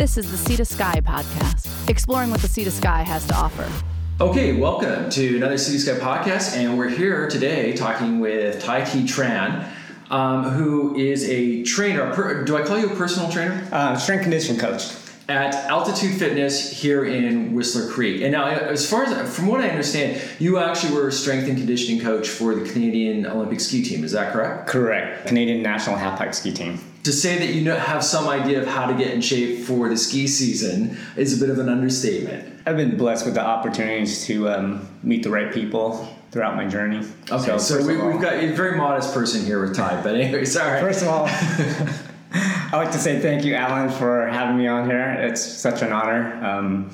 This is the Sea to Sky podcast, exploring what the Sea to Sky has to offer. Okay, welcome to another Sea to Sky podcast, and we're here today talking with Tai Thi Tran, um, who is a trainer. Per, do I call you a personal trainer? Uh, strength condition coach. At Altitude Fitness here in Whistler Creek. And now, as far as from what I understand, you actually were a strength and conditioning coach for the Canadian Olympic ski team. Is that correct? Correct. Canadian National Half Pipe Ski Team. To say that you know, have some idea of how to get in shape for the ski season is a bit of an understatement. I've been blessed with the opportunities to um, meet the right people throughout my journey. Okay, so, so we, have got a very modest person here with Ty, but anyway, sorry. First of all, I'd like to say thank you, Alan, for having me on here. It's such an honor um,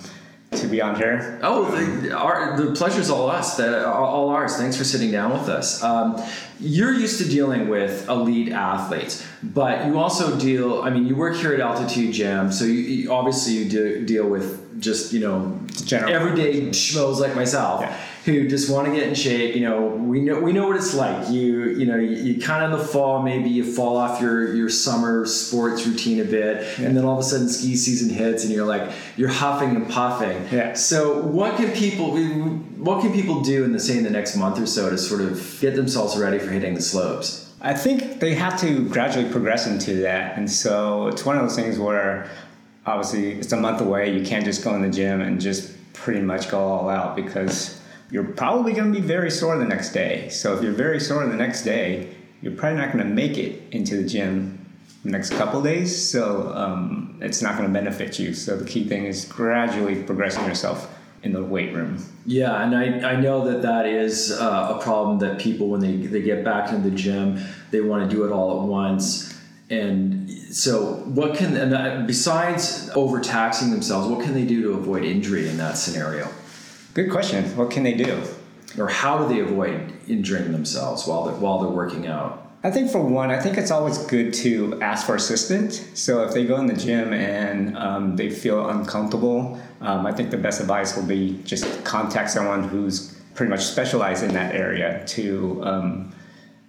to be on here. Oh, the, our, the pleasure's all us. The, all ours. Thanks for sitting down with us. Um, you're used to dealing with elite athletes, but you also deal. I mean, you work here at Altitude Gym, so you, you obviously you do, deal with just you know General everyday schmoes like myself. Yeah who just want to get in shape. You know, we know we know what it's like. You you know, you, you kind of in the fall maybe you fall off your your summer sports routine a bit, yeah. and then all of a sudden ski season hits, and you're like you're huffing and puffing. Yeah. So what can people what can people do in the say in the next month or so to sort of get themselves ready for hitting the slopes? I think they have to gradually progress into that, and so it's one of those things where obviously it's a month away. You can't just go in the gym and just pretty much go all out because you're probably going to be very sore the next day. So if you're very sore the next day, you're probably not going to make it into the gym the next couple days. So um, it's not going to benefit you. So the key thing is gradually progressing yourself in the weight room. Yeah, and I, I know that that is uh, a problem that people when they, they get back into the gym, they want to do it all at once. And so, what can and besides overtaxing themselves, what can they do to avoid injury in that scenario? Good question. What can they do? Or how do they avoid injuring themselves while they're, while they're working out? I think for one, I think it's always good to ask for assistance. So if they go in the gym and um, they feel uncomfortable, um, I think the best advice will be just contact someone who's pretty much specialized in that area to um,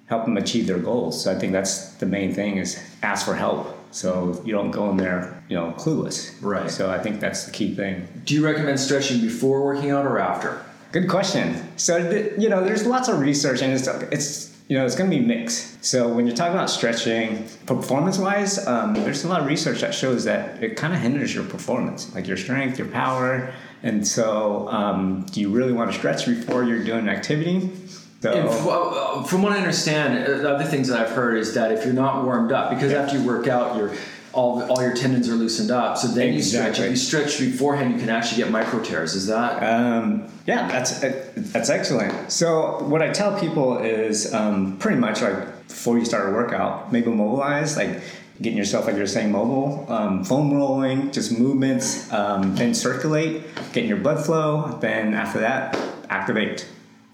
help them achieve their goals. So I think that's the main thing is ask for help so you don't go in there, you know, clueless. Right. So I think that's the key thing. Do you recommend stretching before working out or after? Good question. So you know, there's lots of research, and it's it's you know it's going to be mixed. So when you're talking about stretching, performance-wise, um, there's a lot of research that shows that it kind of hinders your performance, like your strength, your power. And so, um, do you really want to stretch before you're doing an activity? So, uh, from what I understand, uh, the other things that I've heard is that if you're not warmed up, because yeah. after you work out, you're all, all your tendons are loosened up. So then exactly. you stretch. If you stretch beforehand, you can actually get micro tears. Is that? Um, yeah, that's uh, that's excellent. So what I tell people is um, pretty much like before you start a workout, maybe mobilize, like getting yourself, like you're saying, mobile, um, foam rolling, just movements, um, then circulate, getting your blood flow. Then after that, activate.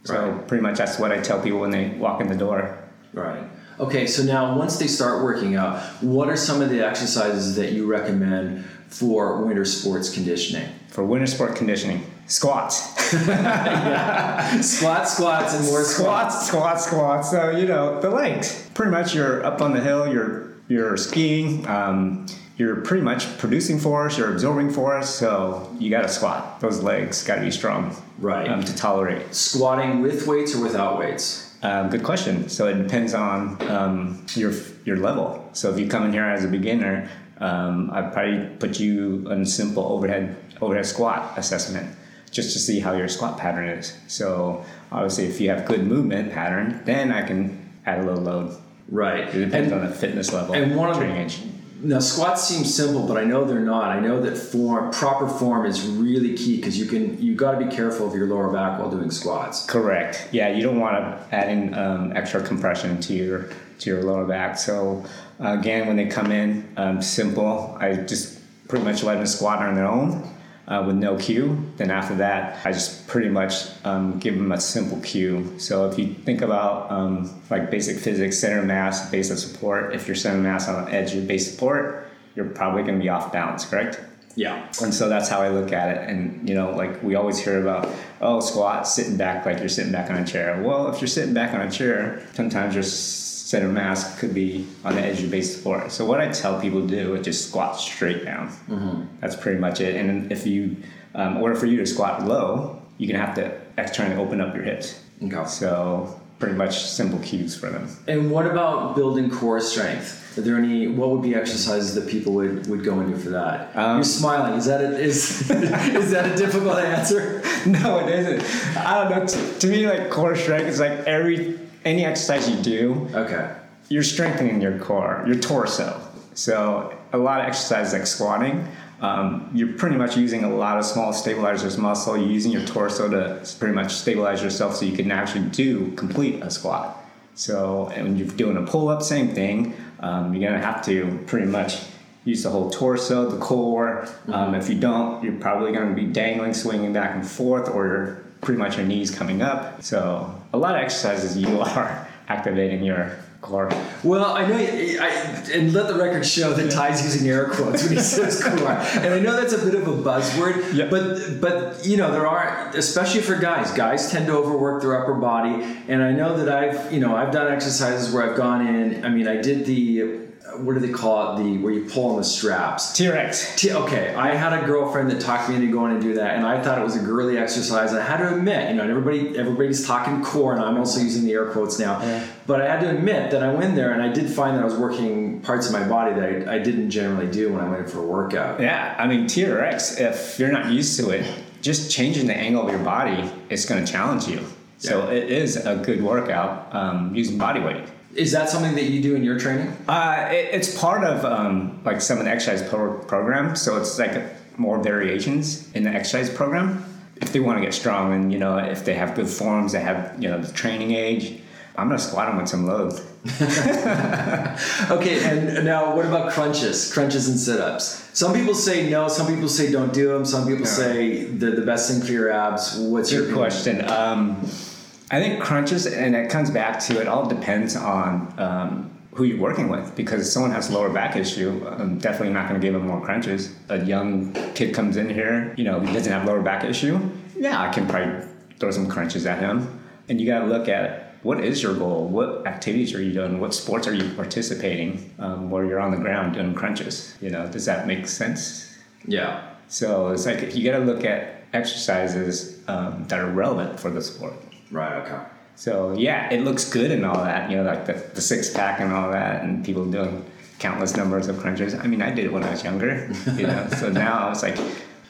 So right. pretty much that's what I tell people when they walk in the door. Right. Okay, so now once they start working out, what are some of the exercises that you recommend for winter sports conditioning? For winter sport conditioning, squats. yeah. Squats, squats, and more squats. Squats, squats, squats. So, you know, the legs. Pretty much you're up on the hill, you're you're skiing, um, you're pretty much producing force, you're absorbing force, so you got to squat. Those legs got to be strong, right, um, to tolerate. Squatting with weights or without weights? Um, good question. So it depends on um, your your level. So if you come in here as a beginner, um, I'd probably put you on a simple overhead overhead squat assessment just to see how your squat pattern is. So obviously, if you have good movement pattern, then I can add a little load. Right. It depends and, on the fitness level. And one of the. Now squats seem simple, but I know they're not. I know that form, proper form, is really key because you can you got to be careful of your lower back while doing squats. Correct. Yeah, you don't want to add in um, extra compression to your to your lower back. So uh, again, when they come in, um, simple. I just pretty much let them squat on their own uh, with no cue. Then after that, I just pretty much um, give them a simple cue. So if you think about um, like basic physics, center of mass, base of support, if you're center of mass on the edge of base support, you're probably going to be off balance, correct? Yeah. And so that's how I look at it. And, you know, like we always hear about, oh, squat, sitting back like you're sitting back on a chair. Well, if you're sitting back on a chair, sometimes you're center mass could be on the edge of base support. So what I tell people to do is just squat straight down. That's pretty much it. And if you, um, or for you to squat low, you're gonna have to externally open up your hips. Okay. So pretty much simple cues for them. And what about building core strength? Are there any? What would be exercises that people would, would go into for that? Um, You're smiling. Is that a, is is that a difficult answer? no, it isn't. I don't know. To, to me, like core strength is like every any exercise you do, Okay. you're strengthening your core, your torso. So a lot of exercises like squatting, um, you're pretty much using a lot of small stabilizers muscle. You're using your torso to pretty much stabilize yourself so you can actually do complete a squat. So and when you're doing a pull up, same thing. Um, you're gonna have to pretty much use the whole torso, the core. Um, if you don't, you're probably gonna be dangling, swinging back and forth, or you're pretty much your knees coming up. So a lot of exercises you are activating your core. Well, I know, I, and let the record show that Ty's using air quotes when he says core, and I know that's a bit of a buzzword. Yeah. But but you know there are, especially for guys, guys tend to overwork their upper body, and I know that I've you know I've done exercises where I've gone in. I mean, I did the what do they call it? The where you pull on the straps. T-Rex. T- okay, I had a girlfriend that talked me into going and do that, and I thought it was a girly exercise. I had to admit, you know, everybody everybody's talking core, and I'm also using the air quotes now. Yeah. But I had to admit that I went there, and I did find that I was working parts of my body that I, I didn't generally do when I went in for a workout. Yeah, I mean TRX. If you're not used to it, just changing the angle of your body is going to challenge you. So Yeah. it is a good workout um, using body weight. Is that something that you do in your training? Uh, it, it's part of um, like some of the exercise pro- program, so it's like more variations in the exercise program. If they want to get strong, and you know, if they have good forms, they have you know the training age. I'm gonna squat them with some load. Okay, and now what about crunches? Crunches and sit-ups. Some people say no. Some people say don't do them. Some people Yeah. say they're the best thing for your abs. What's your opinion? question. Um, I think crunches, and it comes back to it all depends on um, who you're working with. Because if someone has lower back issue, I'm definitely not going to give them more crunches. A young kid comes in here, you know, he doesn't have lower back issue. Yeah, I can probably throw some crunches at him. And you got to look at what is your goal? What activities are you doing? What sports are you participating um, where you're on the ground doing crunches? You know, does that make sense? Yeah. So it's like you got to look at exercises um, that are relevant for the sport. Right. Okay. So yeah, it looks good and all that, you know, like the, the six pack and all that, and people doing countless numbers of crunches. I mean, I did it when I was younger, you know. so now it's like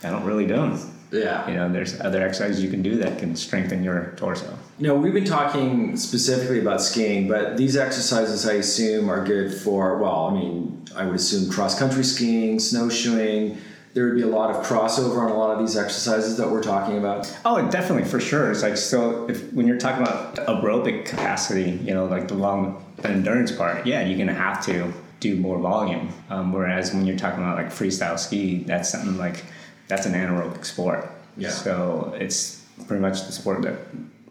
I don't really do them. Yeah. You know, there's other exercises you can do that can strengthen your torso. No, we've been talking specifically about skiing, but these exercises I assume are good for, well, I mean, I would assume cross country skiing, snowshoeing. There would be a lot of crossover on a lot of these exercises that we're talking about. Oh, definitely for sure. It's like so if when you're talking about aerobic capacity, you know, like the long the endurance part, yeah, you're gonna have to do more volume. Um, whereas when you're talking about like freestyle ski, that's something like that's an anaerobic sport. Yeah. So it's pretty much the sport that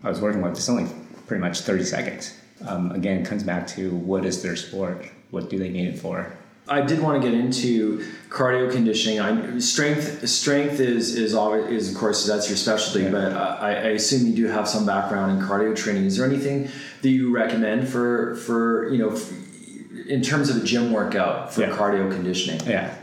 I was working with. It's only pretty much 30 seconds. Um, again, it comes back to what is their sport? What do they need it for? I did want to get into cardio conditioning. I, strength strength is is always is of course that's your specialty, Yeah. but uh, I, I assume you do have some background in cardio training. Is there anything that you recommend for for you know f- in terms of a gym workout for Yeah. cardio conditioning? Yeah.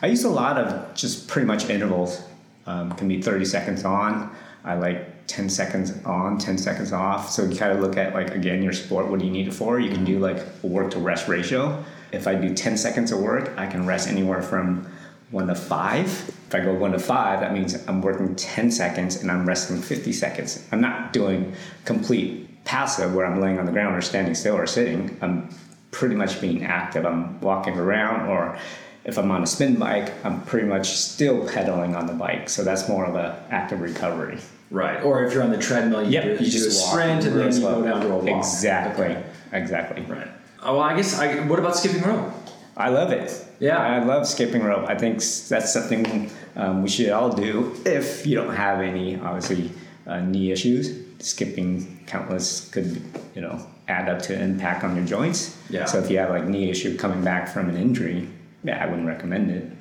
I use a lot of just pretty much intervals. Um, can be 30 seconds on. I like 10 seconds on, 10 seconds off. So you kind of look at like again your sport. What do you need it for? You can do like a work to rest ratio. If I do 10 seconds of work, I can rest anywhere from one to five. If I go one to five, that means I'm working 10 seconds and I'm resting 50 seconds. I'm not doing complete passive where I'm laying on the ground or standing still or sitting. I'm pretty much being active. I'm walking around or if I'm on a spin bike, I'm pretty much still pedaling on the bike. So that's more of a active recovery. Right. Or if you're on the treadmill, you, Yep, do, you you do a just sprint and then you slow. go down to a walk. Exactly. Okay. Exactly. Right. Oh, well, I guess. I, what about skipping rope? I love it. Yeah. I love skipping rope. I think that's something um, we should all do if you don't have any, obviously, uh, knee issues. Skipping countless could, you know, add up to impact on your joints. Yeah. So if you have like knee issue coming back from an injury, yeah, I wouldn't recommend it.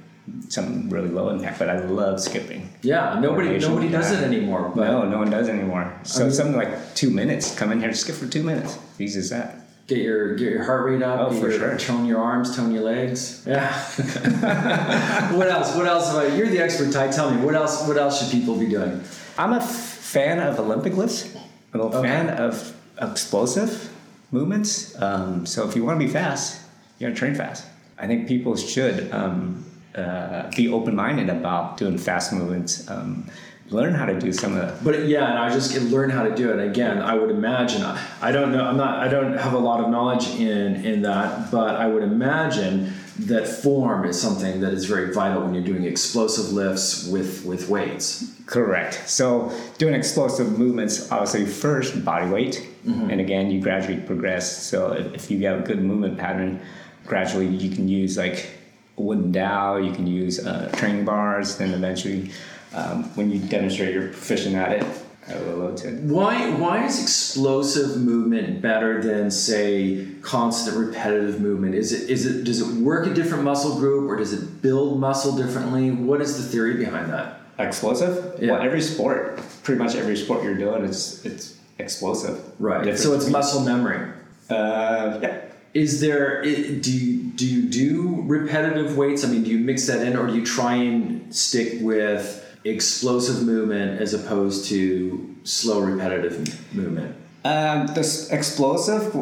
Something really low impact, but I love skipping. Yeah. Nobody. Coordination, Nobody does yeah. it anymore. But no, no one does anymore. So mean- something like two minutes. Come in here, skip for two minutes. Easy as that. Get your get your heart rate up. Oh, for your, sure. Tone your arms, tone your legs. Yeah. what else? What else? About, you're the expert, Ty. Tell me what else. What else should people be doing? I'm a f- fan of Olympic lifts. I'm a Okay. fan of explosive movements. Um, so if you want to be fast, you got to train fast. I think people should um, uh, be open-minded about doing fast movements. Um, learn how to do some of that. But yeah, and I just learn how to do it. Again, I would imagine I don't know. I'm not. I don't have a lot of knowledge in in that, but I would imagine that form is something that is very vital when you're doing explosive lifts with with weights. Correct. So doing explosive movements, obviously first body weight, mm-hmm. and again you gradually progress. So if, if you have a good movement pattern, gradually you can use like wooden dowel, you can use uh, training bars, then eventually um, when you demonstrate you're proficient at it, I will load to. Why why is explosive movement better than say constant repetitive movement? Is it is it does it work a different muscle group or does it build muscle differently? What is the theory behind that? Explosive? Yeah. Well, every sport, pretty much every sport you're doing, it's it's explosive. Right. So it's muscle memory. Uh, yeah. Is there do you, do you do repetitive weights? I mean, do you mix that in, or do you try and stick with explosive movement as opposed to slow repetitive movement? Um, this explosive,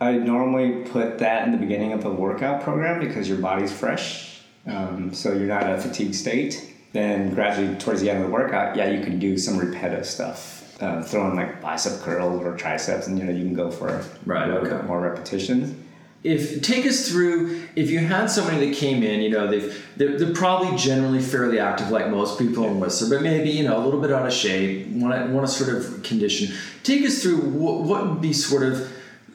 I normally put that in the beginning of a workout program because your body's fresh, um, so you're not in a fatigue state. Then gradually towards the end of the workout, yeah, you can do some repetitive stuff, uh, throwing like bicep curls or triceps, and you know you can go for Right, a little okay. bit more repetition. If take us through, if you had somebody that came in, you know, they've they're, they're probably generally fairly active, like most people in Whistler, but maybe you know a little bit out of shape, want to want to sort of condition. Take us through what, what would be sort of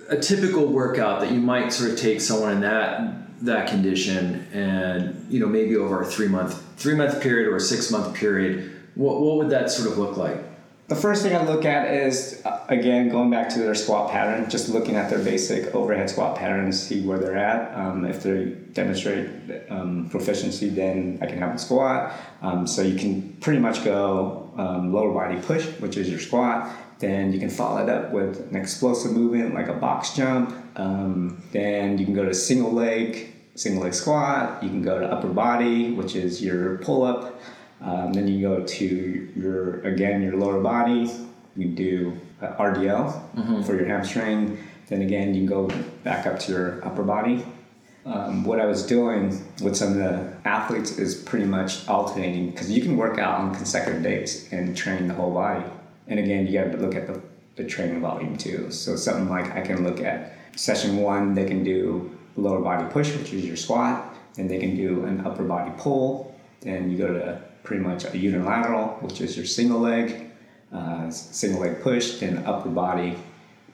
a typical workout that you might sort of take someone in that that condition, and you know maybe over a three month three month period or a six month period. What what would that sort of look like? The first thing I look at is, uh, again, going back to their squat pattern, just looking at their basic overhead squat pattern, see where they're at. Um, if they demonstrate um, proficiency, then I can have them squat. Um, so you can pretty much go um, lower body push, which is your squat. Then you can follow it up with an explosive movement like a box jump. Um, then you can go to single leg, single leg squat. You can go to upper body, which is your pull up. Um, then you go to your again your lower body. You do uh, RDL for your hamstring. Then again, you go back up to your upper body. Um, what I was doing with some of the athletes is pretty much alternating because you can work out on consecutive days and train the whole body. And again, you got to look at the, the training volume too. So something like I can look at session one, they can do lower body push, which is your squat, and they can do an upper body pull. Then you go to pretty much a unilateral, which is your single leg, uh, single leg push, then upper body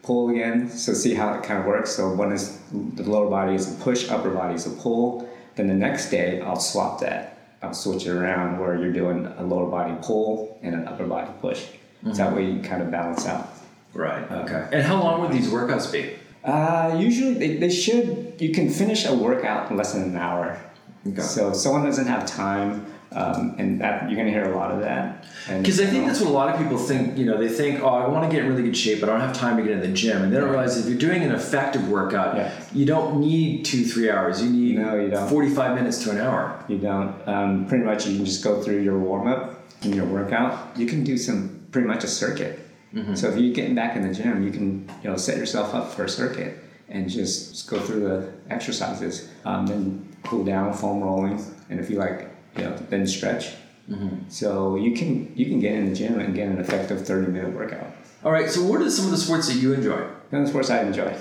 pull again. So see how it kind of works. So one is the lower body is a push, upper body is a pull. Then the next day I'll swap that. I'll switch it around where you're doing a lower body pull and an upper body push. So that way you kind of balance out. Right. Okay. And how long would these workouts be? Uh, usually they, they should, you can finish a workout in less than an hour. Okay. So if someone doesn't have time, um, and that you're going to hear a lot of that. Because I think that's what a lot of people think. You know, they think, "Oh, I want to get in really good shape, but I don't have time to get in the gym." And they don't realize if you're doing an effective workout, Yeah. you don't need two, three hours. You need No, you don't. forty-five minutes to an hour. You don't. Um, pretty much, you can just go through your warm up and your workout. You can do some pretty much a circuit. Mm-hmm. So if you're getting back in the gym, you can you know set yourself up for a circuit and just, just go through the exercises. Um, then cool down, foam rolling, and if you like, you know, then stretch. Mm-hmm. So you can you can get in the gym and get an effective 30 minute workout. All right. So, what are some of the sports that you enjoy? And the sports I enjoy.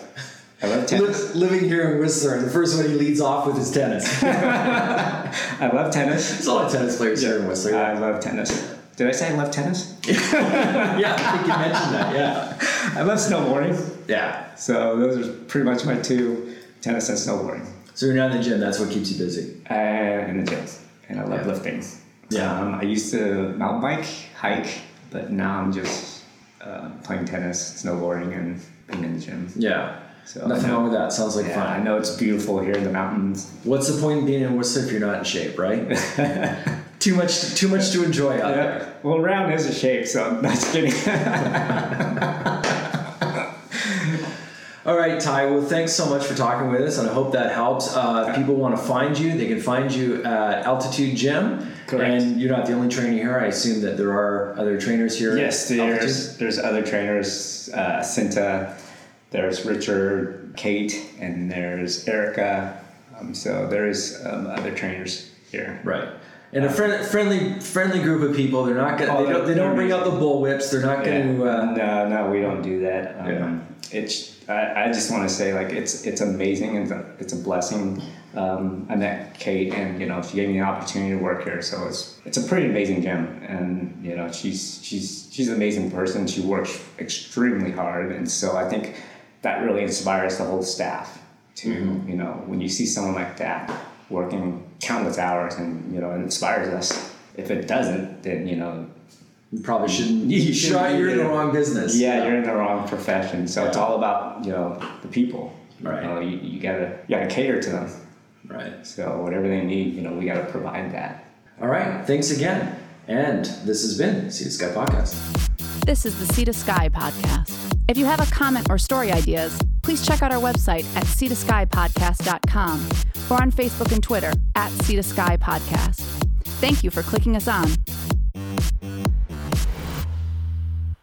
I love tennis. Living here in Whistler, the first one he leads off with is tennis. I love tennis. There's a lot of tennis players here in Whistler. I love tennis. Did I say I love tennis? yeah, I think you mentioned that. Yeah. I love snowboarding. Yeah. So those are pretty much my two: tennis and snowboarding. So you're not in the gym. That's what keeps you busy. And in the gym, and I love Yeah. lifting. Yeah. Um, I used to mountain bike, hike, but now I'm just uh, playing tennis, snowboarding, and being in the gym. Yeah. So Nothing wrong with that. Sounds like Yeah, I know it's beautiful here in the mountains. What's the point in being in Whistler if you're not in shape, right? too much. Too much to enjoy out there. Yeah. Well, round is a shape, so I'm not kidding. All right, Ty. Well, thanks so much for talking with us, and I hope that helps. Uh, if people want to find you, they can find you at Altitude Gym. Correct. And you're not the only trainer here. I assume that there are other trainers here. Yes, there's there's other trainers. Uh, Cinta, there's Richard, Kate, and there's Erica. Um, so there's um, other trainers here. Right. And a friend, friendly, friendly group of people. They're not gonna. Oh, they, don't, they don't bring out the bull whips. They're not Yeah. going to. Uh, no, no, we don't do that. Um, Yeah. It's I, I just want to say like it's it's amazing and it's a, it's a blessing. Um, I met Kate and you know she gave me the opportunity to work here, so it's it's a pretty amazing gym and you know she's she's she's an amazing person. She works extremely hard, and so I think that really inspires the whole staff to you know when you see someone like that working countless hours and you know it inspires us. If it doesn't, then you know you probably mm. shouldn't. You You shouldn't should, be you're in the wrong business. yeah, you're in the wrong profession. So it's all about you know the people. Right. You, know, you, you gotta you gotta cater to them. Right. So whatever they need, you know, we gotta provide that. All right. Thanks again. And this has been Sea to Sky Podcast. This is the Sea to Sky podcast. If you have a comment or story ideas, please check out our website at seatoskypodcast.com or on Facebook and Twitter at Sea to Sky Podcast. Thank you for clicking us on.